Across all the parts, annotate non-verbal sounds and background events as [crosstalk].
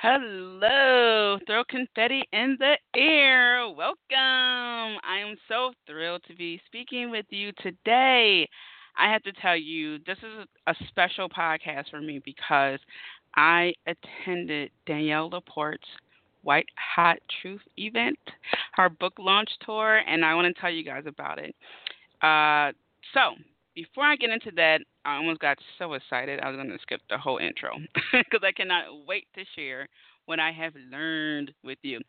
Hello, throw confetti in the air. Welcome. I am so thrilled to be speaking with you today. I have to tell you, this is a special podcast for me because I attended Danielle LaPorte's White Hot Truth event, her book launch tour, and I want to tell you guys about it. Uh, so, before I get into that, I almost got so excited I was going to skip the whole intro [laughs] because I cannot wait to share what I have learned with you.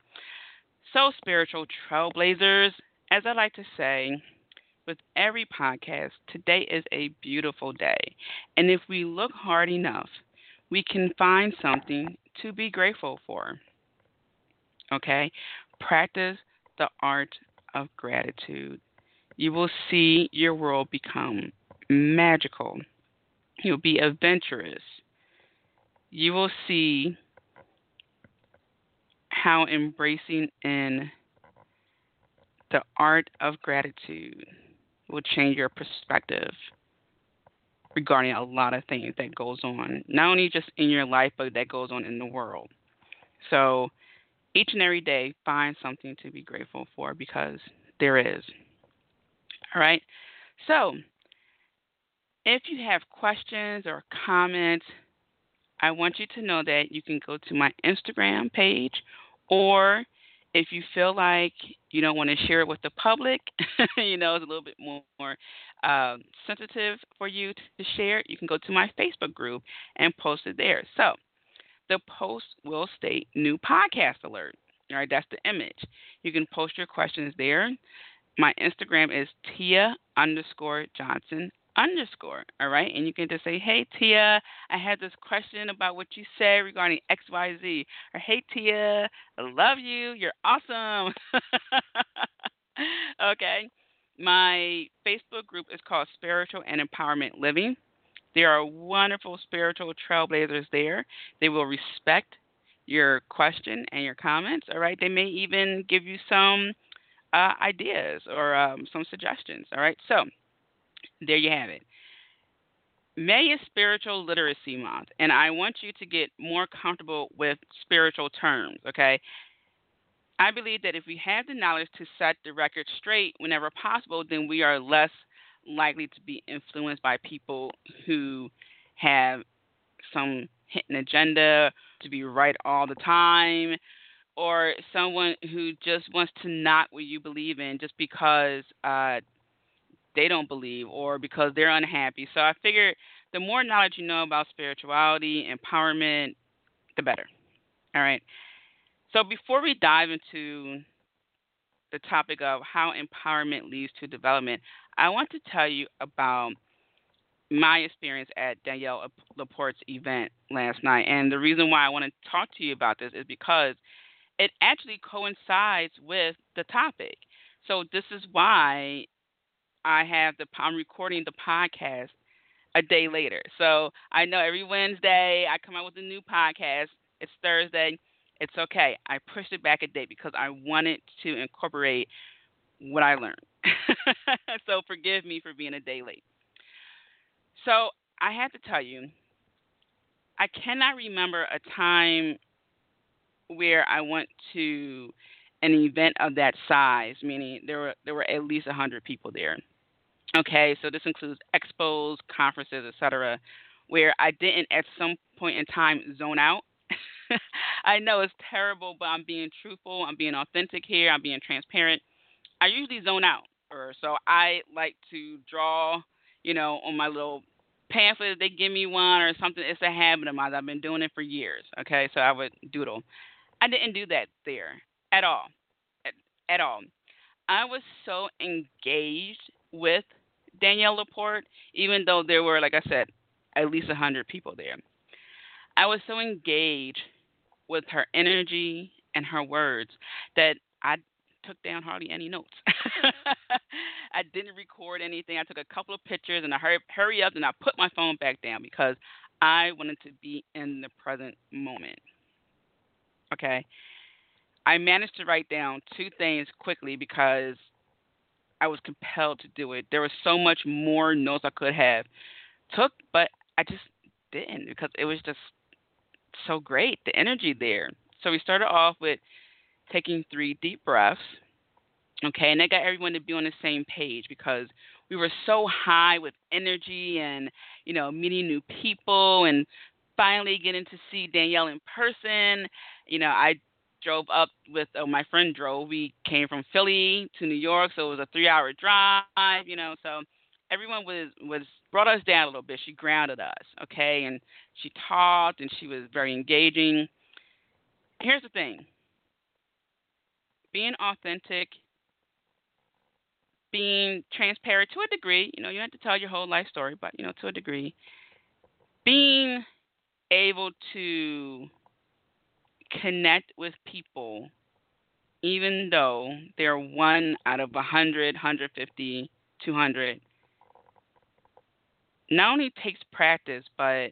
So, spiritual trailblazers, as I like to say, with every podcast, today is a beautiful day. And if we look hard enough, we can find something to be grateful for. Okay? Practice the art of gratitude. You will see your world become magical. You'll be adventurous. You will see how embracing in the art of gratitude will change your perspective regarding a lot of things that goes on not only just in your life but that goes on in the world so each and every day find something to be grateful for because there is all right so if you have questions or comments, I want you to know that you can go to my Instagram page, or if you feel like you don't want to share it with the public, [laughs] you know, it's a little bit more, um, sensitive for you to share, you can go to my Facebook group and post it there. So the post will state new podcast alert. All right, that's the image. You can post your questions there. My Instagram is Tia underscore Johnson underscore. All right. And you can just say, Hey, Tia, I had this question about what you said regarding XYZ. Or, Hey, Tia, I love you. You're awesome. [laughs] okay. My Facebook group is called Spiritual and Empowerment Living. There are wonderful spiritual trailblazers there. They will respect your question and your comments. All right. They may even give you some uh, ideas or um, some suggestions. All right. So, there you have it. May is Spiritual Literacy Month, and I want you to get more comfortable with spiritual terms, okay? I believe that if we have the knowledge to set the record straight whenever possible, then we are less likely to be influenced by people who have some hidden agenda to be right all the time, or someone who just wants to knock what you believe in just because uh, they don't believe or because they're unhappy. So I figured the more knowledge you know about spirituality, empowerment, the better. All right. So before we dive into the topic of how empowerment leads to development, I want to tell you about my experience at Danielle Laporte's event last night. And the reason why I want to talk to you about this is because it actually coincides with the topic. So this is why I have the I'm recording the podcast a day later. So I know every Wednesday I come out with a new podcast. It's Thursday. It's okay. I pushed it back a day because I wanted to incorporate what I learned. [laughs] so forgive me for being a day late. So I have to tell you, I cannot remember a time where I went to an event of that size, meaning there were there were at least hundred people there. Okay, so this includes expos, conferences, etc., where I didn't at some point in time zone out. [laughs] I know it's terrible, but I'm being truthful. I'm being authentic here. I'm being transparent. I usually zone out, or so I like to draw, you know, on my little pamphlet. They give me one or something. It's a habit of mine. I've been doing it for years. Okay, so I would doodle. I didn't do that there at all, at, at all. I was so engaged with Danielle Laporte, even though there were, like I said, at least 100 people there. I was so engaged with her energy and her words that I took down hardly any notes. [laughs] I didn't record anything. I took a couple of pictures and I hurry, hurry up and I put my phone back down because I wanted to be in the present moment. Okay. I managed to write down two things quickly because I was compelled to do it. There was so much more notes I could have took, but I just didn't because it was just so great, the energy there. So we started off with taking three deep breaths. Okay, and that got everyone to be on the same page because we were so high with energy and, you know, meeting new people and finally getting to see Danielle in person. You know, I drove up with uh, my friend drove. We came from Philly to New York, so it was a 3-hour drive, you know, so everyone was was brought us down a little bit. She grounded us, okay? And she talked and she was very engaging. Here's the thing being authentic, being transparent to a degree, you know, you don't have to tell your whole life story, but, you know, to a degree, being able to connect with people even though they're one out of 100, 150, 200 not only takes practice, but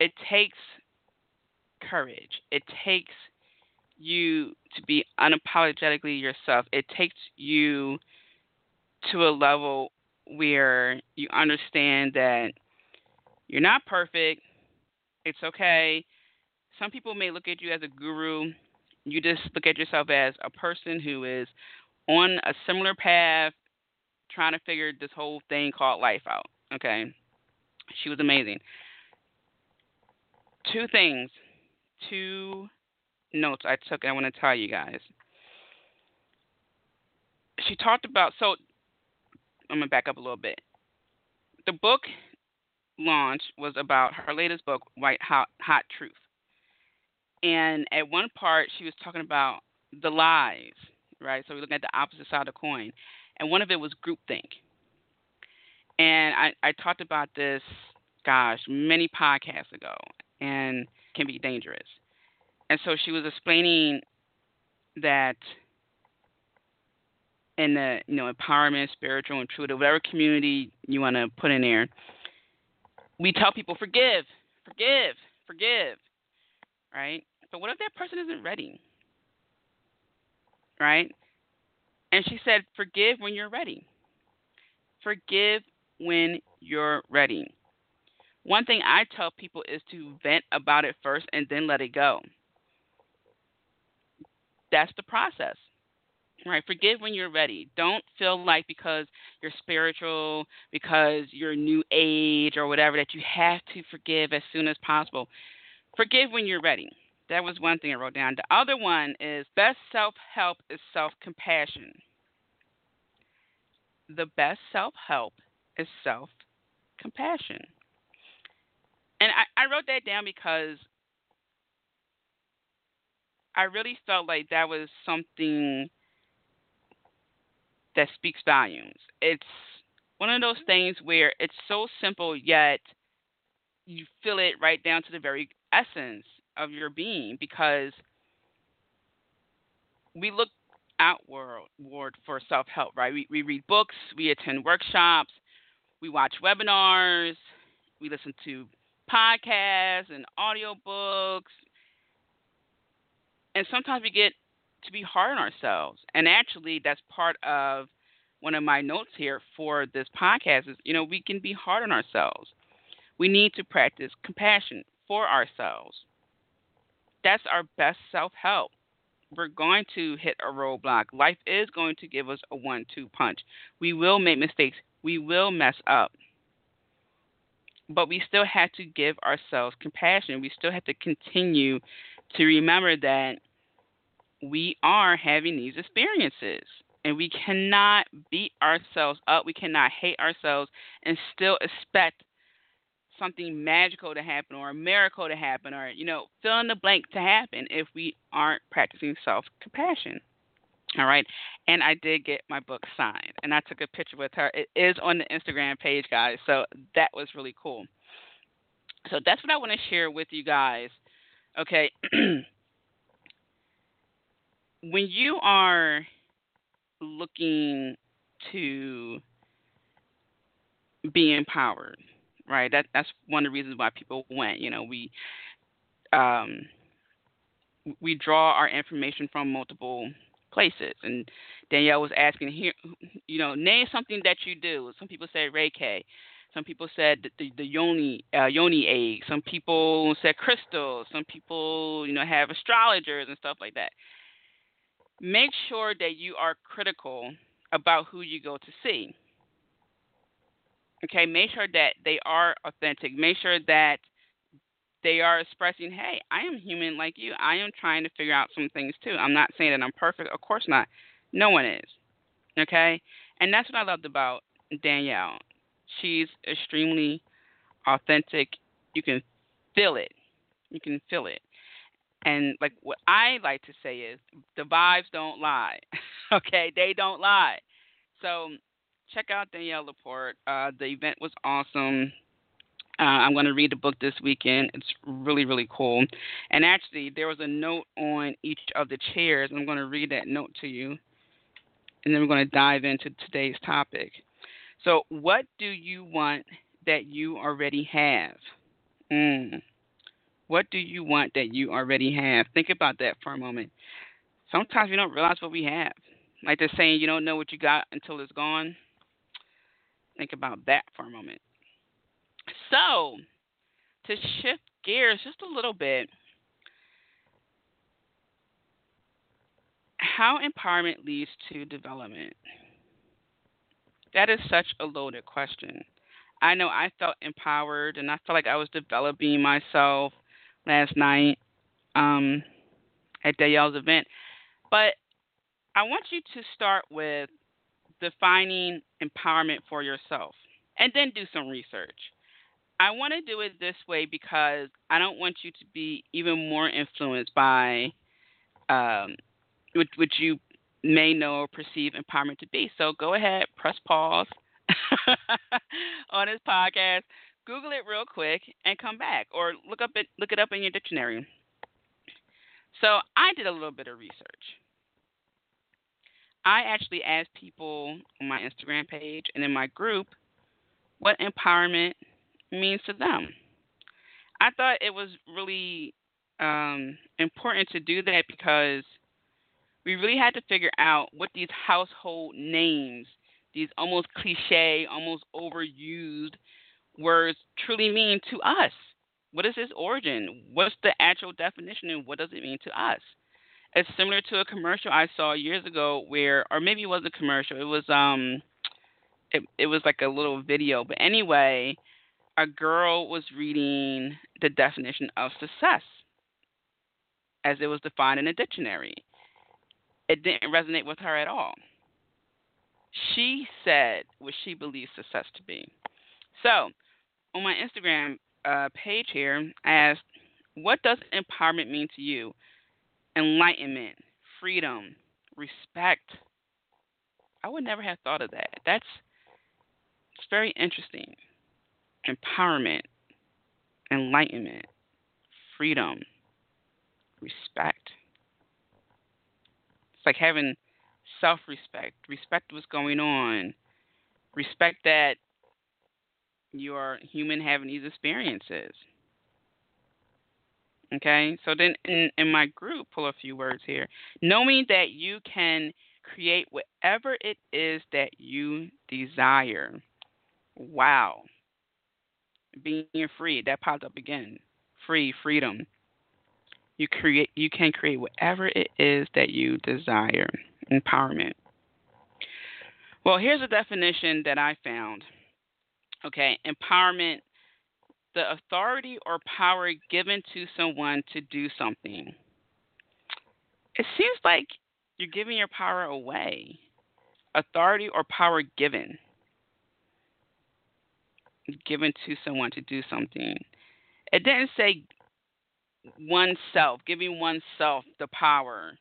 it takes courage. It takes you to be unapologetically yourself. It takes you to a level where you understand that you're not perfect. It's okay. Some people may look at you as a guru. You just look at yourself as a person who is on a similar path trying to figure this whole thing called life out. Okay. She was amazing. Two things, two notes I took, I want to tell you guys. She talked about, so I'm going to back up a little bit. The book launch was about her latest book, White Hot, Hot Truth. And at one part, she was talking about the lies, right? So we're looking at the opposite side of the coin and one of it was groupthink. And I, I talked about this, gosh, many podcasts ago, and can be dangerous. And so she was explaining that in the you know empowerment, spiritual, intuitive, whatever community you want to put in there, we tell people forgive, forgive, forgive, right? But what if that person isn't ready? Right? And she said, Forgive when you're ready. Forgive when you're ready. One thing I tell people is to vent about it first and then let it go. That's the process. Right? Forgive when you're ready. Don't feel like because you're spiritual, because you're new age or whatever, that you have to forgive as soon as possible. Forgive when you're ready. That was one thing I wrote down. The other one is best self help is self compassion. The best self help is self compassion. And I, I wrote that down because I really felt like that was something that speaks volumes. It's one of those mm-hmm. things where it's so simple, yet you feel it right down to the very essence of your being because we look outward for self help, right? We, we read books, we attend workshops, we watch webinars, we listen to podcasts and audiobooks. And sometimes we get to be hard on ourselves. And actually, that's part of one of my notes here for this podcast is, you know, we can be hard on ourselves. We need to practice compassion for ourselves that's our best self help. We're going to hit a roadblock. Life is going to give us a one two punch. We will make mistakes. We will mess up. But we still have to give ourselves compassion. We still have to continue to remember that we are having these experiences. And we cannot beat ourselves up. We cannot hate ourselves and still expect something magical to happen or a miracle to happen or you know fill in the blank to happen if we aren't practicing self compassion all right and i did get my book signed and i took a picture with her it is on the instagram page guys so that was really cool So that's what I want to share with you guys. Okay. [clears throat] when you are looking to be empowered, right? That that's one of the reasons why people went. You know, we um, we draw our information from multiple places, and Danielle was asking here, you know, name something that you do. Some people say Reiki. Some people said the, the, yoni uh, yoni egg. Some people said crystals. Some people, you know, have astrologers and stuff like that. Make sure that you are critical about who you go to see. Okay, make sure that they are authentic. Make sure that they are expressing, hey, I am human like you. I am trying to figure out some things too. I'm not saying that I'm perfect. Of course not. No one is. Okay? And that's what I loved about Danielle. She's extremely authentic. You can feel it. You can feel it. And like what I like to say is the vibes don't lie. [laughs] okay? They don't lie. So check out Danielle Laporte. Uh, the event was awesome. Uh, I'm going to read the book this weekend. It's really, really cool. And actually, there was a note on each of the chairs. I'm going to read that note to you. And then we're going to dive into today's topic. So, what do you want that you already have? Mm. What do you want that you already have? Think about that for a moment. Sometimes we don't realize what we have. Like they're saying, you don't know what you got until it's gone. Think about that for a moment. So, to shift gears just a little bit, how empowerment leads to development? That is such a loaded question. I know I felt empowered and I felt like I was developing myself last night um, at Danielle's event. But I want you to start with defining empowerment for yourself and then do some research. I want to do it this way because I don't want you to be even more influenced by um, which, which you may know or perceive empowerment to be. So go ahead, press pause [laughs] on this podcast, Google it real quick, and come back, or look up it look it up in your dictionary. So I did a little bit of research. I actually asked people on my Instagram page and in my group what empowerment means to them. I thought it was really um, important to do that because we really had to figure out what these household names, these almost cliche, almost overused words truly mean to us. What is its origin? What's the actual definition and what does it mean to us? It's similar to a commercial I saw years ago where or maybe it was a commercial. It was um it it was like a little video. But anyway, a girl was reading the definition of success as it was defined in a dictionary. It didn't resonate with her at all. She said what she believes success to be. So, on my Instagram uh, page here, I asked, What does empowerment mean to you? Enlightenment, freedom, respect. I would never have thought of that. That's it's very interesting empowerment, enlightenment, freedom, respect. It's like having self respect, respect what's going on, respect that you are human having these experiences. Okay, so then in, in my group, pull a few words here. Knowing that you can create whatever it is that you desire. Wow being free. That popped up again. Free, freedom. You create you can create whatever it is that you desire. Empowerment. Well, here's a definition that I found. Okay, empowerment the authority or power given to someone to do something. It seems like you're giving your power away. Authority or power given given to someone to do something. It didn't say oneself, giving oneself the power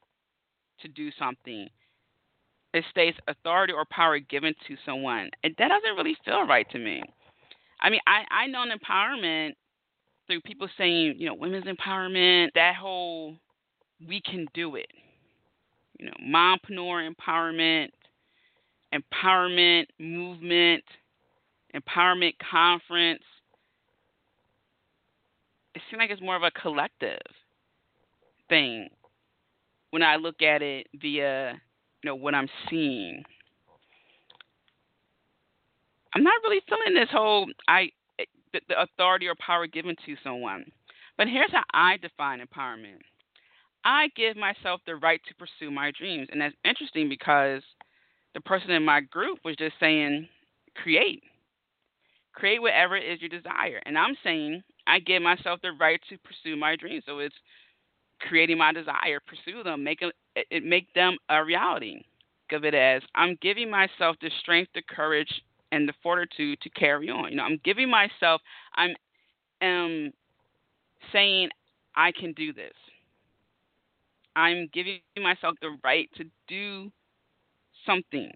to do something. It states authority or power given to someone. And that doesn't really feel right to me. I mean, I, I know empowerment through people saying, you know, women's empowerment, that whole we can do it. You know, mompreneur empowerment, empowerment movement, empowerment conference. It seems like it's more of a collective thing when I look at it via, you know, what I'm seeing. I'm not really feeling this whole I the, the authority or power given to someone. But here's how I define empowerment. I give myself the right to pursue my dreams, and that's interesting because the person in my group was just saying, create, create whatever it is you desire, and I'm saying I give myself the right to pursue my dreams. So it's creating my desire, pursue them, make them, it, make them a reality. Of it as I'm giving myself the strength, the courage, and the fortitude to carry on. You know, I'm giving myself, I'm um, saying I can do this. I'm giving myself the right to do something.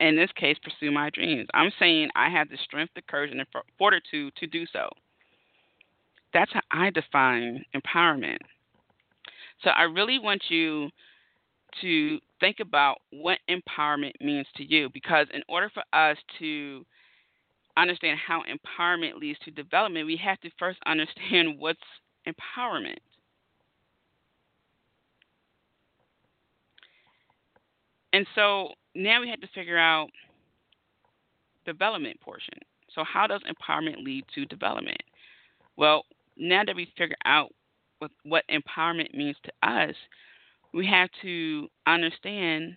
In this case, pursue my dreams. I'm saying I have the strength, the courage, and the fortitude to do so. That's how I define empowerment. So I really want you to think about what empowerment means to you because in order for us to understand how empowerment leads to development, we have to first [laughs] understand what's empowerment. And so now we have to figure out development portion. So how does empowerment lead to development? Well, now that we figure out what, what empowerment means to us, we have to understand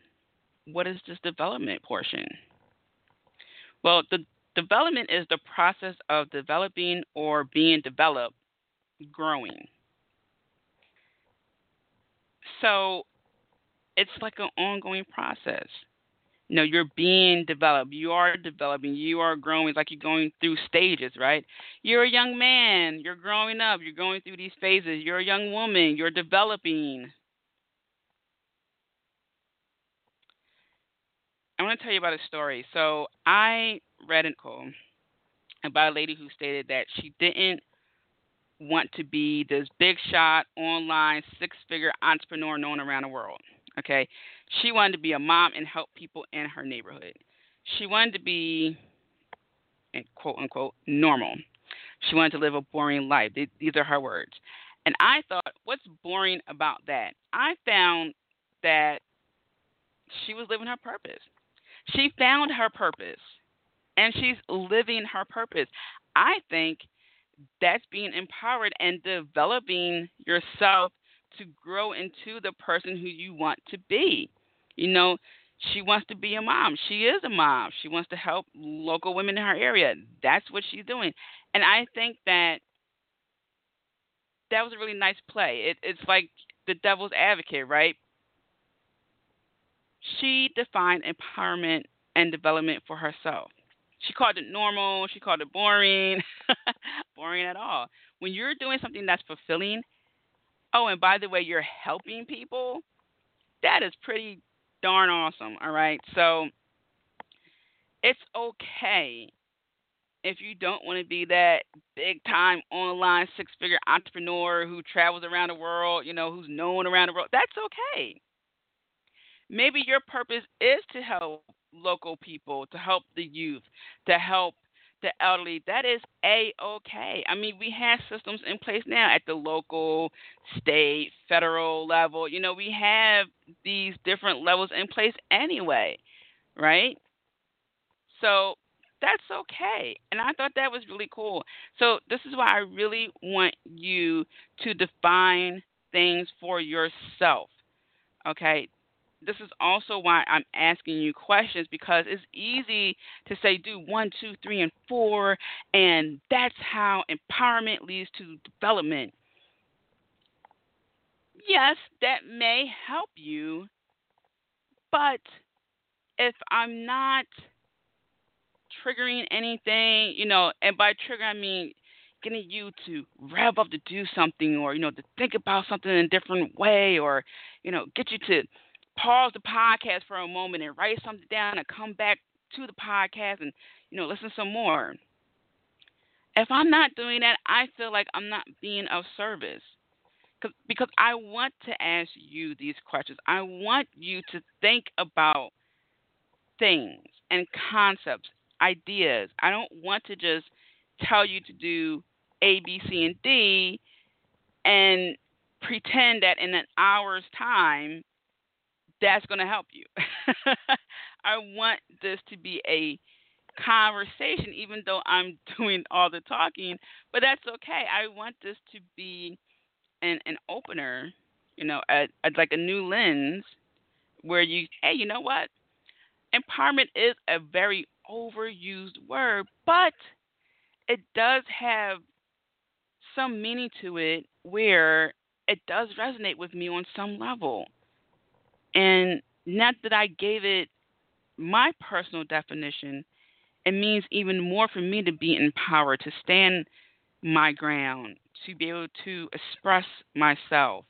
what is this development portion. Well, the development is the process of developing or being developed, growing. So it's like an ongoing process. You know, you're being developed. You are developing. You are growing. It's like you're going through stages, right? You're a young man. You're growing up. You're going through these phases. You're a young woman. You're developing. I want to tell you about a story. So I read an article about a lady who stated that she didn't want to be this big shot online six figure entrepreneur known around the world. Okay. She wanted to be a mom and help people in her neighborhood. She wanted to be eh, quote unquote normal. She wanted to live a boring life. These are her words. And I thought, what's boring about that? I found that she was living her purpose. She found her purpose and she's living her purpose. I think that's being empowered and developing yourself to grow into the person who you want to be. You know, she wants to be a mom. She is a mom. She wants to help local women in her area. That's what she's doing. And I think that that was a really nice play. It, it's like the devil's advocate, right? She defined empowerment and development for herself. She called it normal. She called it boring. [laughs] boring at all. When you're doing something that's fulfilling Oh, and by the way, you're helping people. That is pretty darn awesome. All right. So it's okay if you don't want to be that big time online six figure entrepreneur who travels around the world, you know, who's known around the world. That's okay. Maybe your purpose is to help local people, to help the youth, to help the elderly, that is a okay. I mean, we have systems in place now at the local, state, federal level. You know, we have these different levels in place anyway, right? So that's okay. And I thought that was really cool. So this is why I really want you to define things for yourself. Okay? This is also why I'm asking you questions because it's easy to say do one, two, three, and four, and that's how empowerment leads to development. Yes, that may help you, but if I'm not triggering anything, you know, and by trigger I mean getting you to rev up to do something or, you know, to think about something in a different way or, you know, get you to pause the podcast for a moment and write something down and come back to the podcast and you know listen some more If I'm not doing that, I feel like I'm not being of service. Because I want to ask you these questions. I want you to think about things and concepts, ideas. I don't want to just tell you to do A, B, C, and D and pretend that in an hour's time that's going to help you. [laughs] I want this to be a conversation, even though I'm [laughs] doing all the talking, but that's okay. I want this to be an, an opener, you know, a, a, like a new lens where you, hey, you know what? Empowerment is a very overused word, but it does have some meaning to it where it does resonate with me on some level. And not that I gave it my personal definition, it means even more for me to be empowered, to stand my ground, to be able to express myself,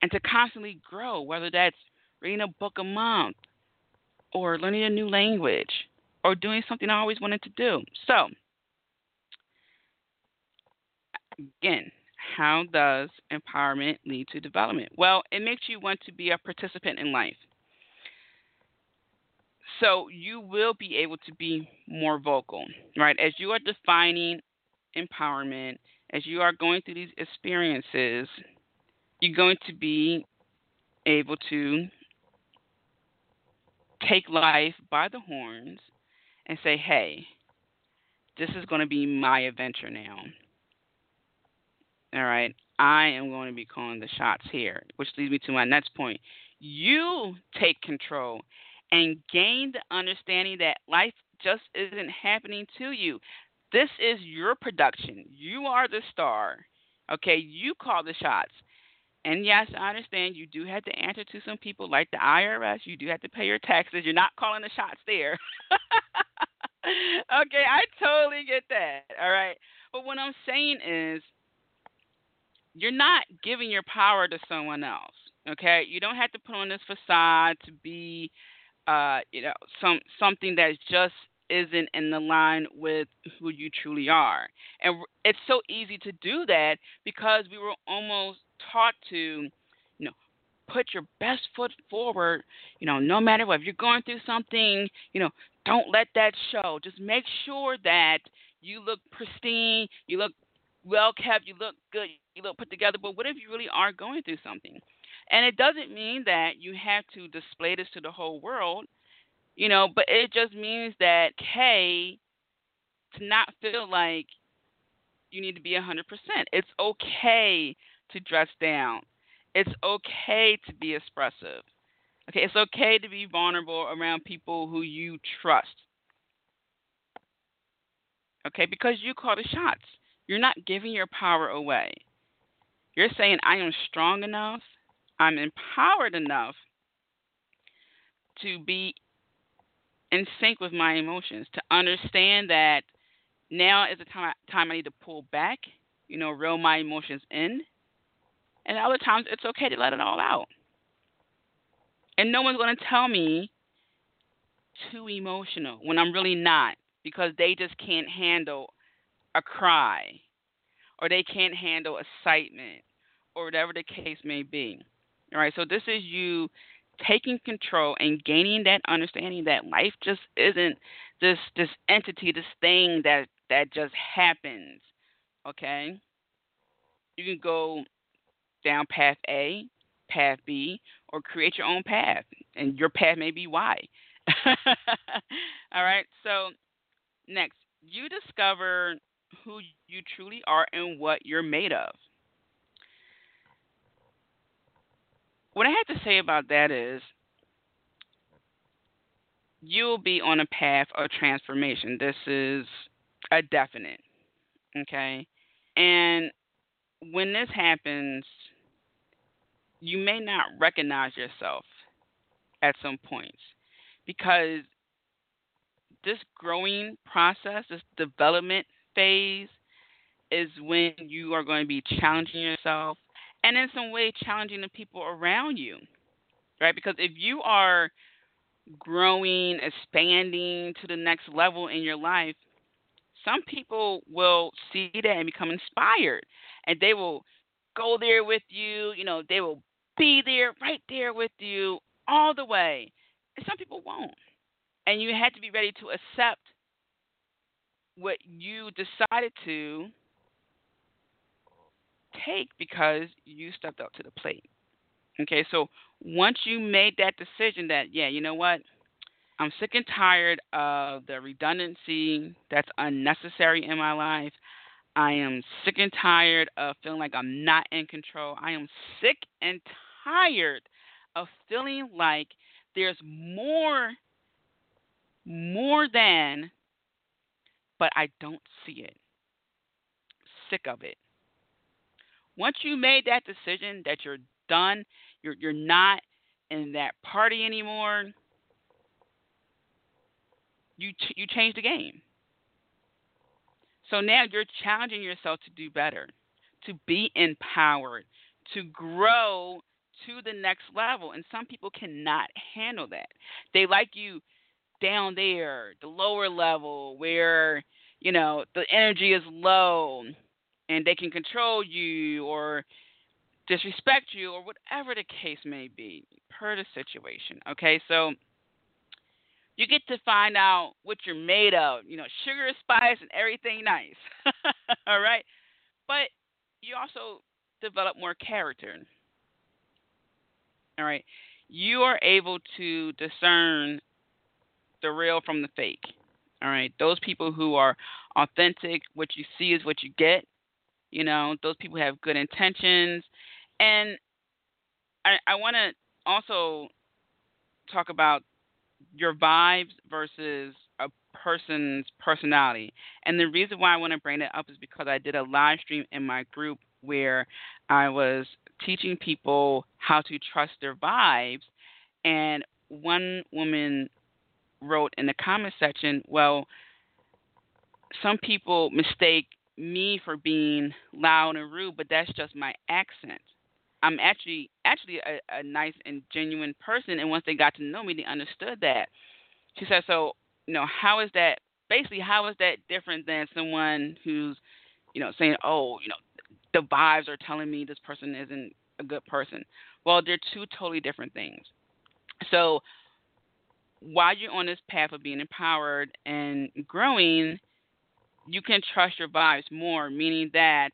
and to constantly grow, whether that's reading a book a month, or learning a new language, or doing something I always wanted to do. So, again, how does empowerment lead to development? Well, it makes you want to be a participant in life. So you will be able to be more vocal, right? As you are defining empowerment, as you are going through these experiences, you're going to be able to take life by the horns and say, hey, this is going to be my adventure now. All right. I am going to be calling the shots here, which leads me to my next point. You take control and gain the understanding that life just isn't happening to you. This is your production. You are the star. Okay, you call the shots. And yes, I understand you do have to answer to some people like the IRS. You do have to pay your taxes. You're not calling the shots there. [laughs] okay, I totally get that. All right. But what I'm saying is you're not giving your power to someone else. Okay? You don't have to put on this facade to be uh, you know, some something that just isn't in the line with who you truly are. And it's so easy to do that because we were almost taught to, you know, put your best foot forward, you know, no matter what. If you're going through something, you know, don't let that show. Just make sure that you look pristine, you look well kept, you look good, you look put together. But what if you really are going through something? And it doesn't mean that you have to display this to the whole world, you know, but it just means that, hey, to not feel like you need to be 100%. It's okay to dress down. It's okay to be expressive. Okay, it's okay to be vulnerable around people who you trust. Okay, because you call the shots. You're not giving your power away. You're saying, I am strong enough I'm empowered enough to be in sync with my emotions, to understand that now is the time, time I need to pull back, you know, reel my emotions in. And other times it's okay to let it all out. And no one's going to tell me too emotional when I'm really not because they just can't handle a cry or they can't handle excitement or whatever the case may be. All right, so this is you taking control and gaining that understanding that life just isn't this this entity, this thing that that just happens. Okay? You can go down path A, path B, or create your own path. And your path may be Y. [laughs] All right, so next, you discover who you truly are and what you're made of. what I have to say about that is you will be on a path of transformation. This is a definite. Okay? And when this happens, you may not recognize yourself at some points because this growing process, this development phase, is when you are going to be challenging yourself and in some way challenging the people around you, right? Because if you are growing, expanding to the next level in your life, some people will see that and become inspired, and they will go there with you. You know, they will be there, right there with you all the way. And some people won't. And you have to be ready to accept what you decided to take because you stepped up to the plate. Okay, so once you made that decision that, yeah, you know what? I'm sick and tired of the redundancy that's unnecessary in my life. I am sick and tired of feeling like I'm not in control. I am sick and tired of feeling like there's more more than but I don't see it. Sick of it. Once you made that decision that you're done, you're you're not in that party anymore, you ch- you change the game. So now you're challenging yourself to do better, to be empowered, to grow to the next level. And some people cannot handle that. They like you down there, the lower level, where, you know, the energy is low and they can control you or disrespect you or whatever the case may be per the situation. Okay, so you get to find out what you're made of, you know, sugar, spice, and everything nice. [laughs] All right, but you also develop more character. All right, you are able to discern the real from the fake. All right, those people who are authentic, what you see is what you get. You know, those people have good intentions, and I, I want to also talk about your vibes versus a person's personality. And the reason why I want to bring that up is because I did a live stream in my group where I was teaching people how to trust their vibes. And one woman wrote in the comment section, well, some people mistake me for being loud and rude, but that's just my accent. I'm actually actually a, a nice and genuine person, and once they got to know me, they understood that. She said, "So, you know, how is that? Basically, how is that different than someone who's, you know, saying, oh, you know, the vibes are telling me this person isn't a good person. Well, they're two totally different things. So, while you're on this path of being empowered and growing, you can trust your vibes more, meaning that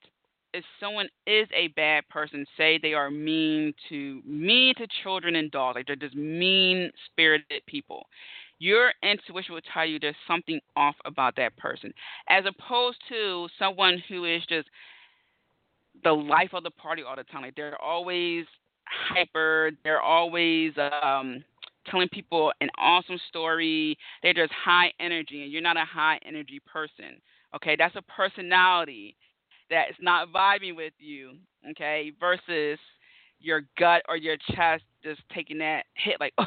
if someone is a bad person, say they are mean to mean to children and dogs, like they're just mean spirited people, your intuition will tell you there's something off about that person. As opposed to someone who is just the life of the party all the time. Like they're always hyper, they're always um telling people an awesome story. They're just high energy and you're not a high energy person. Okay, that's a personality that's not vibing with you, okay, versus your gut or your chest just taking that hit like, oh,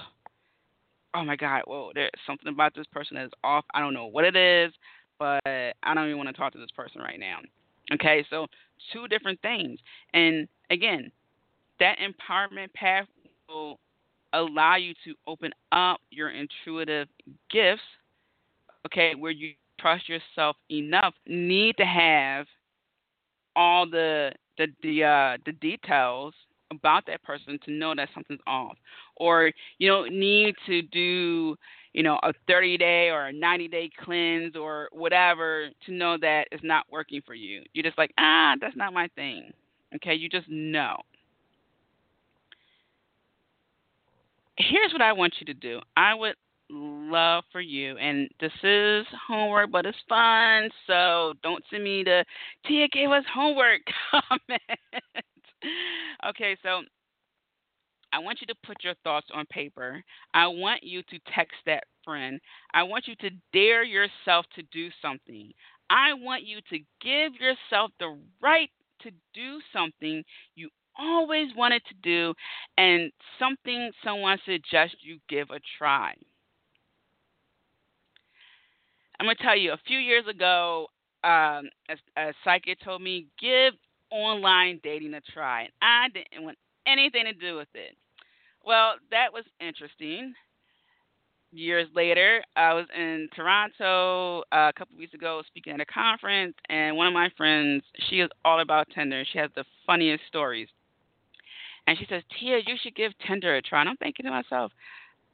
oh my God, whoa, there's something about this person that is off. I don't know what it is, but I don't even want to talk to this person right now. Okay, so two different things. And again, that empowerment path will allow you to open up your intuitive gifts, okay, where you trust yourself enough, need to have all the the the uh, the details about that person to know that something's off, or you don't need to do you know a 30 day or a 90 day cleanse or whatever to know that it's not working for you. You're just like ah that's not my thing. Okay, you just know. Here's what I want you to do. I would love for you. And this is homework, but it's fun. So don't send me the Tia gave us homework [laughs] comment. okay, so I want you to put your thoughts on paper. I want you to text that friend. I want you to dare yourself to do something. I want you to give yourself the right to do something you always wanted to do and something someone suggests you give a try. I'm gonna tell you. A few years ago, um, a, a psychic told me give online dating a try, and I didn't want anything to do with it. Well, that was interesting. years later, I was in Toronto uh, a couple weeks ago speaking at a conference, and one of my friends, she is all about Tinder. She has the funniest stories. And she says, Tia, you should give Tinder a try. And I'm thinking to myself,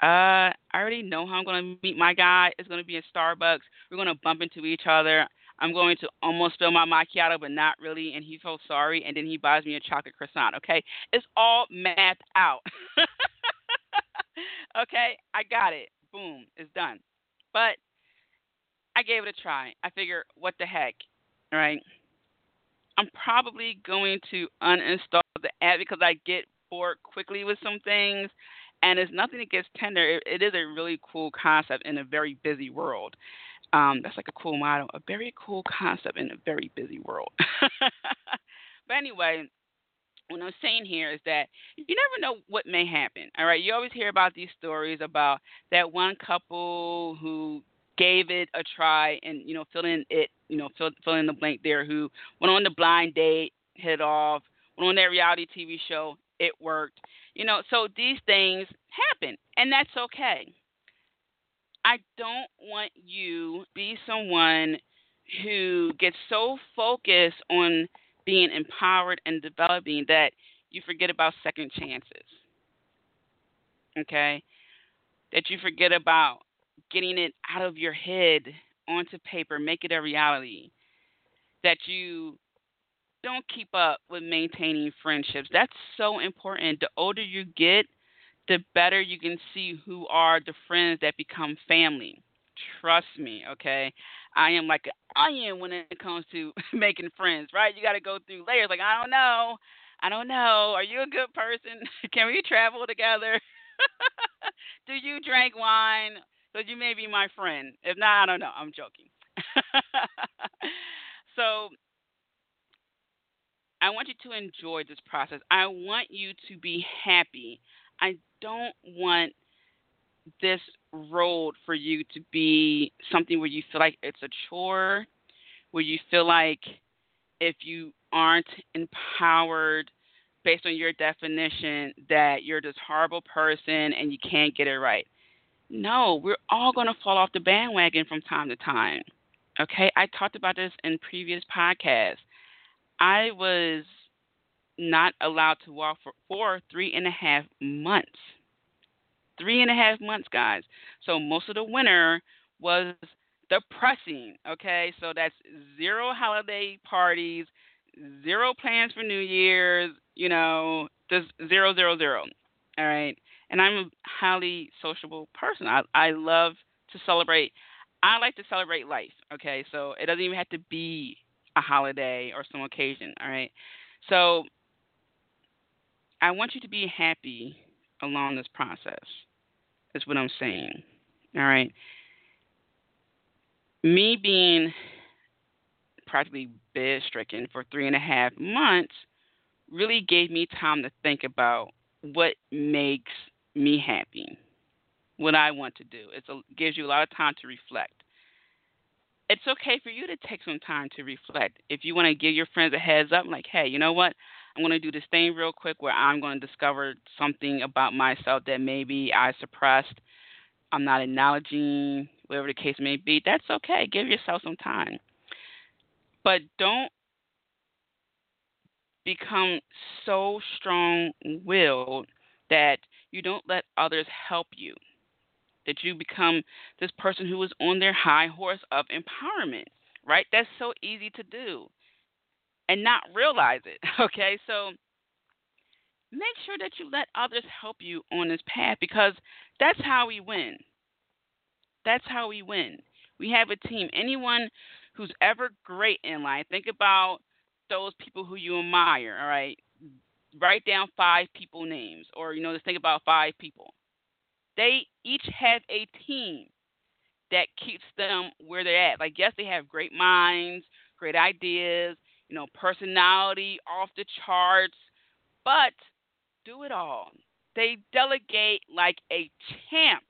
uh, I already know how I'm going to meet my guy. It's going to be in Starbucks. We're going to bump into each other. I'm going to almost spill my macchiato, but not really. And he feels sorry, and then he buys me a chocolate croissant. Okay, it's all mapped out. [laughs] okay, I got it. Boom, it's done. But I gave it a try. I figure, what the heck, all right? I'm probably going to uninstall the app because I get bored quickly with some things. And it's nothing against Tinder. It, it is a really cool concept in a very busy world. Um, that's like a cool motto. A very cool concept in a very busy world. [laughs] but anyway, what I'm saying here is that you never know what may happen. All right, you always hear about these stories about that one couple who gave it a try and you know fill in it, you know fill fill in the blank there, who went on the blind date, hit it off, went on that reality TV show, it worked. You know, so these things happen, and that's okay. I don't want you be someone who gets so focused on being empowered and developing that you forget about second chances. Okay? That you forget about getting it out of your head onto paper, make it a reality. That you don't keep up with maintaining friendships. That's so important. The older you get, the better you can see who are the friends that become family. Trust me, okay? I am like an onion when it comes to [laughs] making friends, right? You got to go through layers. Like, I don't know. I don't know. Are you a good person? [laughs] Can we travel together? [laughs] Do you drink wine? So you may be my friend. If not, I don't know. I'm joking. [laughs] so I want you to enjoy this process. I want you to be happy. I don't want this road for you to be something where you feel like it's a chore, where you feel like if you aren't empowered based on your definition that you're this horrible person and you can't get it right. No, we're all going to fall off the bandwagon from time to time. Okay, I talked about this in previous podcasts. I was not allowed to walk for, for three and a half months. Three and a half months, guys. So most of the winter was depressing. Okay, so that's zero holiday parties, zero plans for New Year's. You know, just zero, zero, zero. All right, and I'm a highly sociable person. I I love to celebrate. I like to celebrate life. Okay, so it doesn't even have to be a holiday or some occasion. All right, so I want you to be happy along this process. Is what I'm saying. All right. Me being practically bed stricken for three and a half months really gave me time to think about what makes me happy, what I want to do. It gives you a lot of time to reflect. It's okay for you to take some time to reflect. If you want to give your friends a heads up, like, hey, you know what? I'm going to do this thing real quick where I'm going to discover something about myself that maybe I suppressed. I'm not acknowledging, whatever the case may be. That's okay. Give yourself some time. But don't become so strong willed that you don't let others help you. That you become this person who is on their high horse of empowerment, right? That's so easy to do and not realize it. [laughs] Okay, so make sure that you let others help you on this path because that's how we win. That's how we win. We have a team. Anyone who's ever great in life, think about those people who you admire, all right? Write down five people names or you know, just think about five people. They each have a team that keeps them where they're at. Like yes, they have great minds, great ideas, you know, personality off the charts, but do it all. They delegate like a champ.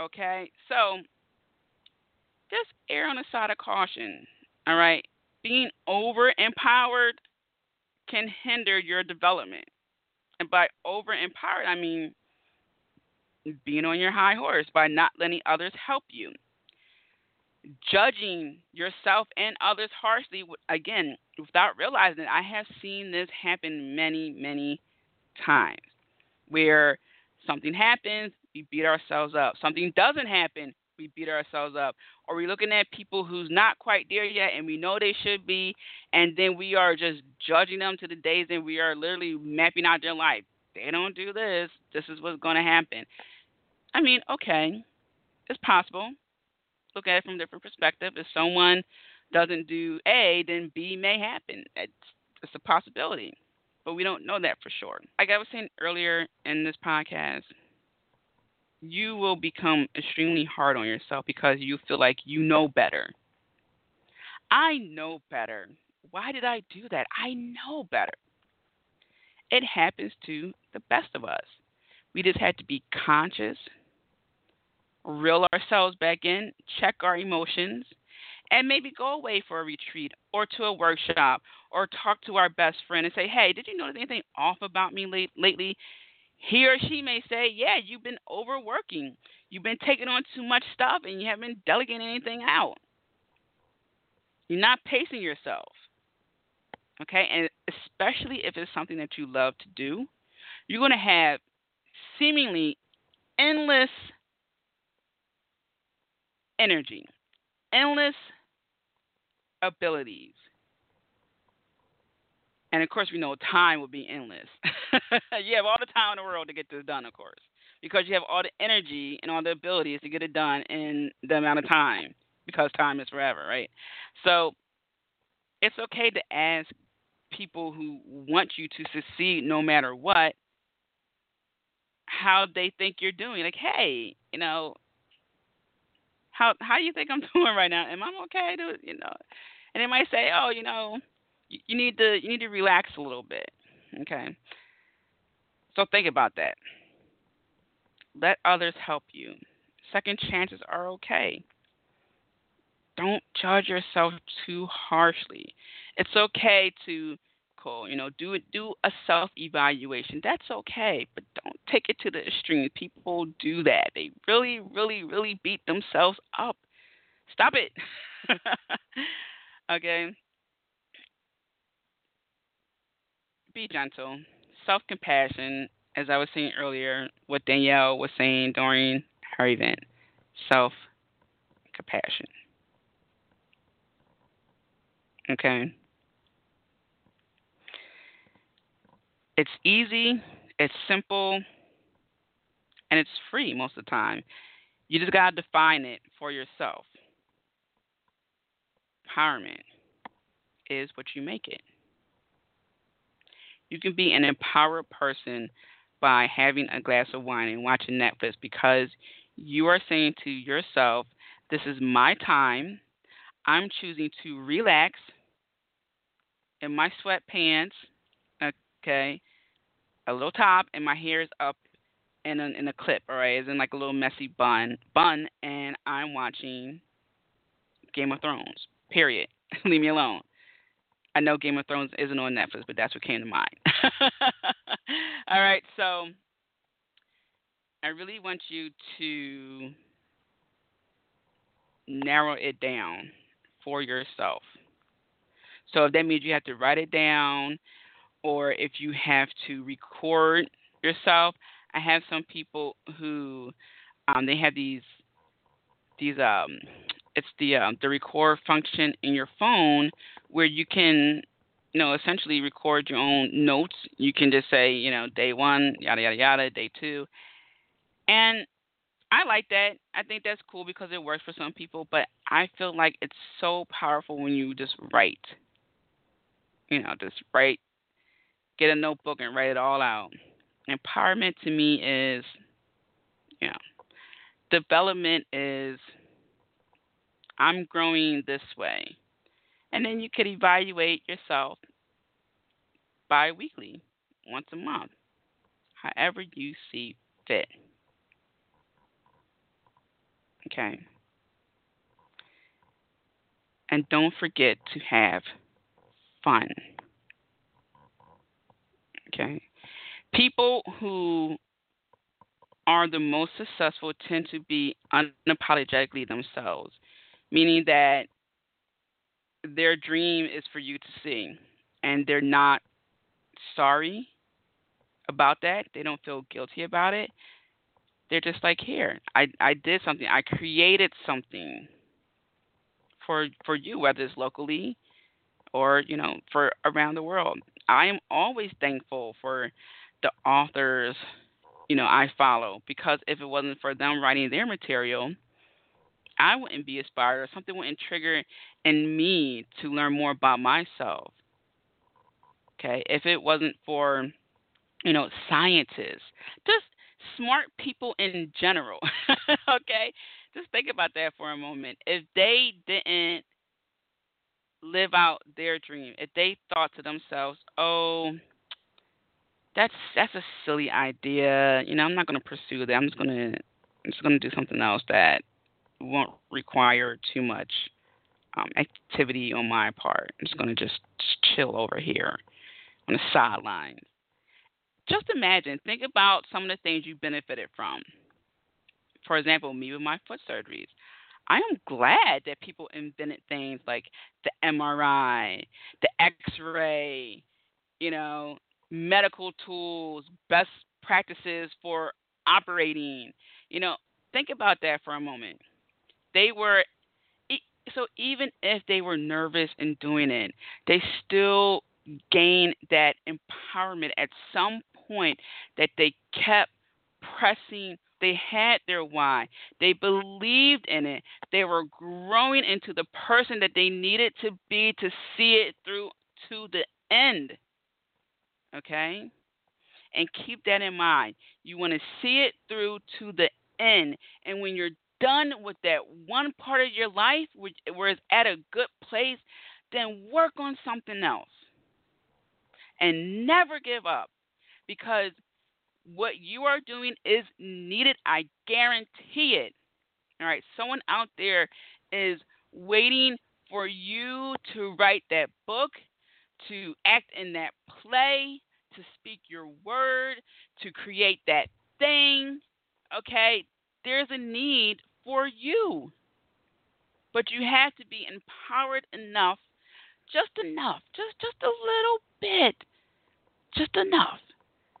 Okay? So just err on the side of caution. All right? Being over empowered can hinder your development. And by over empowered, I mean being on your high horse, by not letting others help you. Judging yourself and others harshly, again, without realizing it. I have seen this happen many, many times where something happens, we beat ourselves up. Something doesn't happen, we beat ourselves up. Or we're looking at people who's not quite there yet and we know they should be, and then we are just judging them to the days and we are literally mapping out their life. They don't do this, this is what's going to happen. I mean, okay, it's possible. Look at it from a different perspective. If someone doesn't do A, then B may happen. It's, it's a possibility, but we don't know that for sure. Like I was saying earlier in this podcast, you will become extremely hard on yourself because you feel like you know better. I know better. Why did I do that? I know better. It happens to the best of us. We just had to be conscious, reel ourselves back in, check our emotions, and maybe go away for a retreat or to a workshop or talk to our best friend and say, hey, did you notice anything off about me late, lately? He or she may say, Yeah, you've been overworking. You've been taking on too much stuff and you haven't been delegating anything out. You're not pacing yourself. Okay? And especially if it's something that you love to do, you're going to have seemingly endless energy, endless abilities and of course, we know time will be endless. [laughs] you have all the time in the world to get this done, of course, because you have all the energy and all the abilities to get it done in the amount of time, because time is forever, right? So it's okay to ask people who want you to succeed no matter what how they think you're doing. Like, hey, you know, how how do you think I'm [laughs] doing right now? Am I okay? To you know, and they might say, oh, you know, you need to you need to relax a little bit. Okay. So think about that. Let others help you. Second chances are okay. Don't judge yourself too harshly. It's okay to cool, you know, do it do a self evaluation. That's okay, but don't take it to the extreme. People do that. They really, really, really beat themselves up. Stop it. [laughs] okay. Be gentle. Self compassion, as I was saying earlier, what Danielle was saying during her event. Self compassion. Okay. It's easy, it's simple, and it's free most of the time. You just got to define it for yourself. Empowerment is what you make it. You can be an empowered person by having a glass of wine and watching Netflix because you are saying to yourself, This is my time. I'm choosing to relax in my sweatpants, okay, a little top, and my hair is up in a, in a clip, all right, it's in like a little messy bun, bun, and I'm watching Game of Thrones. Period. [laughs] Leave me alone. I know Game of Thrones isn't on Netflix, but that's what came to mind. [laughs] All right, so I really want you to narrow it down for yourself. So if that means you have to write it down, or if you have to record yourself, I have some people who um, they have these these um it's the um, the record function in your phone where you can you know essentially record your own notes. You can just say you know day one yada yada yada day two, and I like that. I think that's cool because it works for some people. But I feel like it's so powerful when you just write. You know, just write. Get a notebook and write it all out. Empowerment to me is, you know, development is I'm growing this way. And then you could evaluate yourself bi weekly, once a month, however you see fit. Okay. And don't forget to have fun. Okay. People who are the most successful tend to be unapologetically themselves, meaning that their dream is for you to see, and they're not sorry about that. They don't feel guilty about it. They're just like, here, I I did something. I created something for for you, whether it's locally or you know for around the world. I am always thankful for the authors you know I follow because if it wasn't for them writing their material, I wouldn't be inspired or something wouldn't trigger in me to learn more about myself. Okay, if it wasn't for you know scientists, just smart people in general. [laughs] okay, just think about that for a moment. If they didn't live out their dream, if they thought to themselves, "Oh, that's that's a silly idea. You know, I'm not going to pursue that. I'm just going to I'm just going to do something else that won't require too much um, activity on my part. I'm just going to just chill over here on the sidelines. Just imagine, think about some of the things you benefited from. For example, me with my foot surgeries. I am glad that people invented things like the MRI, the X ray, you know, medical tools, best practices for operating. You know, think about that for a moment. They were so even if they were nervous in doing it, they still gained that empowerment at some point that they kept pressing they had their why. They believed in it. They were growing into the person that they needed to be to see it through to the end okay? And keep that in mind. You want to see it through to the end. And when you're done with that one part of your life which, where it's at a good place, then work on something else. And never give up because what you are doing is needed. I guarantee it. All right, someone out there is waiting for you to write that book to act in that play, to speak your word, to create that thing, okay, there's a need for you. But you have to be empowered enough, just enough, just just a little bit, just enough,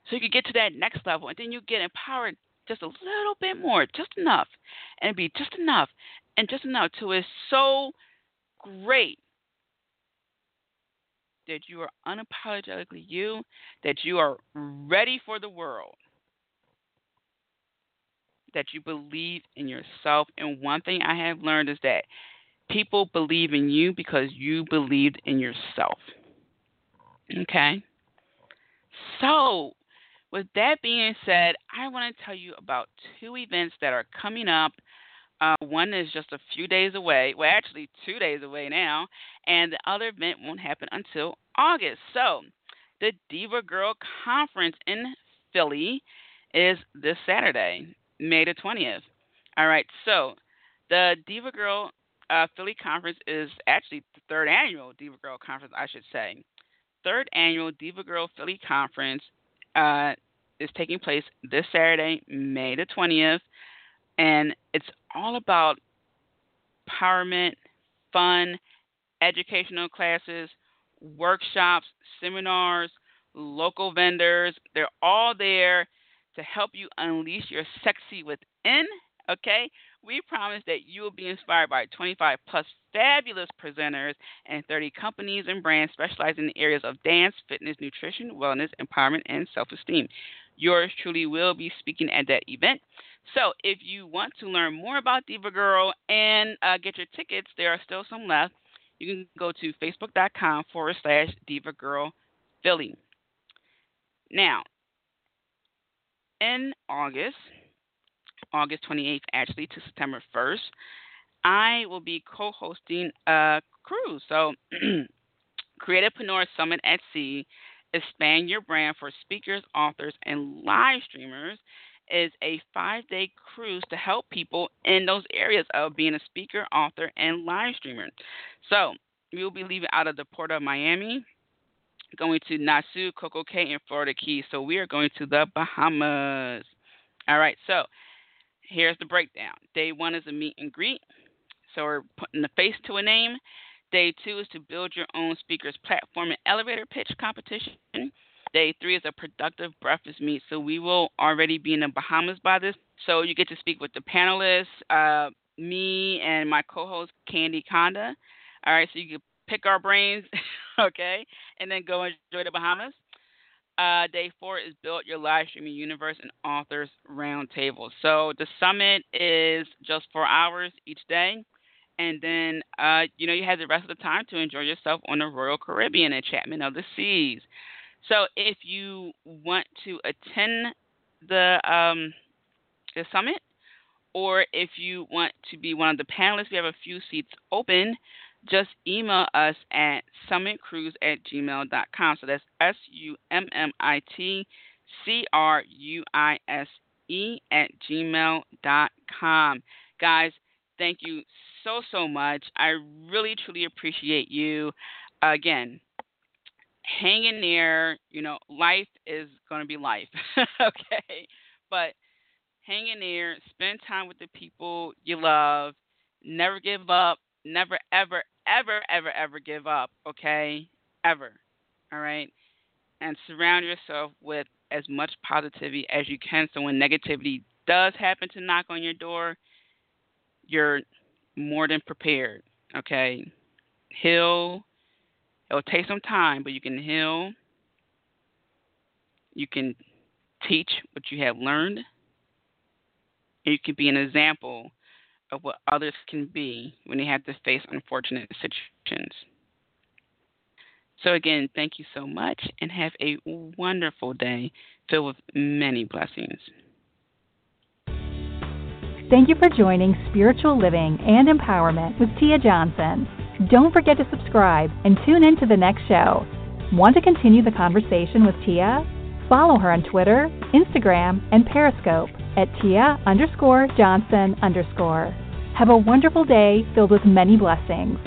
so you can get to that next level, and then you get empowered just a little bit more, just enough, and be just enough, and just enough to is so great that you are unapologetically you, that you are ready for the world, that you believe in yourself. And one thing I have learned is that people believe in you because you believed in yourself. Okay? So, with that being said, I want to tell you about two events that are coming up uh, one is just a few days away. Well, actually, two days away now. And the other event won't happen until August. So, the Diva Girl Conference in Philly is this Saturday, May the 20th. All right. So, the Diva Girl uh, Philly Conference is actually the third annual Diva Girl Conference, I should say. Third annual Diva Girl Philly Conference uh, is taking place this Saturday, May the 20th and it's all about empowerment, fun, educational classes, workshops, seminars, local vendors. They're all there to help you unleash your sexy within. Okay? We promise that you will be inspired by 25 plus fabulous presenters and 30 companies and brands specializing in the areas of dance, fitness, nutrition, wellness, empowerment, and self esteem. Yours truly will be speaking at that event. So if you want to learn more about Diva Girl and uh, get your tickets, there are still some left. You can go to facebook.com forward slash Diva Girl Philly. Now, in August, August 28th actually to September 1st, I will be co hosting a cruise. So, [clears throat] Creativepreneur Summit at Sea Expand Your Brand for Speakers, Authors, and Live Streamers is a five day cruise to help people in those areas of being a speaker, author, and live streamer. So, we will be leaving out of the port of Miami, going to Nassau, Coco Cay, and Florida Keys. So, we are going to the Bahamas. All right, so here's the breakdown. Day one is a meet and greet. So we're putting the face to a name. Day two is to build your own speaker's platform and elevator pitch competition. Day three is a productive breakfast meet. So we will already be in the Bahamas by this. So you get to speak with the panelists, uh, me and my co-host Candy Conda. All right, so you can pick our brains, [laughs] [laughs] okay, and then go enjoy the Bahamas. Uh, day four is build your live streaming universe and authors roundtable. So the summit is just four hours each day, and then uh, you know you have the rest of the time to enjoy yourself on the Royal Caribbean Enchantment of the Seas. So if you want to attend the um, the summit, or if you want to be one of the panelists, we have a few seats open just email us at summitcruise at gmail.com. So that's S U M M I T C R U I S E at gmail.com. Guys, thank you so, so much. I really, truly appreciate you. Again, hang in there. You know, life is going to be life, [laughs] okay? But hang in there, spend time with the people you love, never give up, never, ever, ever, ever, ever give up, okay? Ever. All right? And surround yourself with as much positivity as you can so when negativity does happen to knock on your door, you're more than prepared, okay? Heal. It'll take some time, but you can heal. You can teach what you have learned. And you can be an example of what others can be when they have to face unfortunate situations. So, again, thank you so much and have a wonderful day filled with many blessings. Thank you for joining Spiritual Living and Empowerment with Tia Johnson. Don't forget to subscribe and tune in to the next show. Want to continue the conversation with Tia? Follow her on Twitter, Instagram, and Periscope at Tia underscore Johnson underscore. Have a wonderful day filled with many blessings.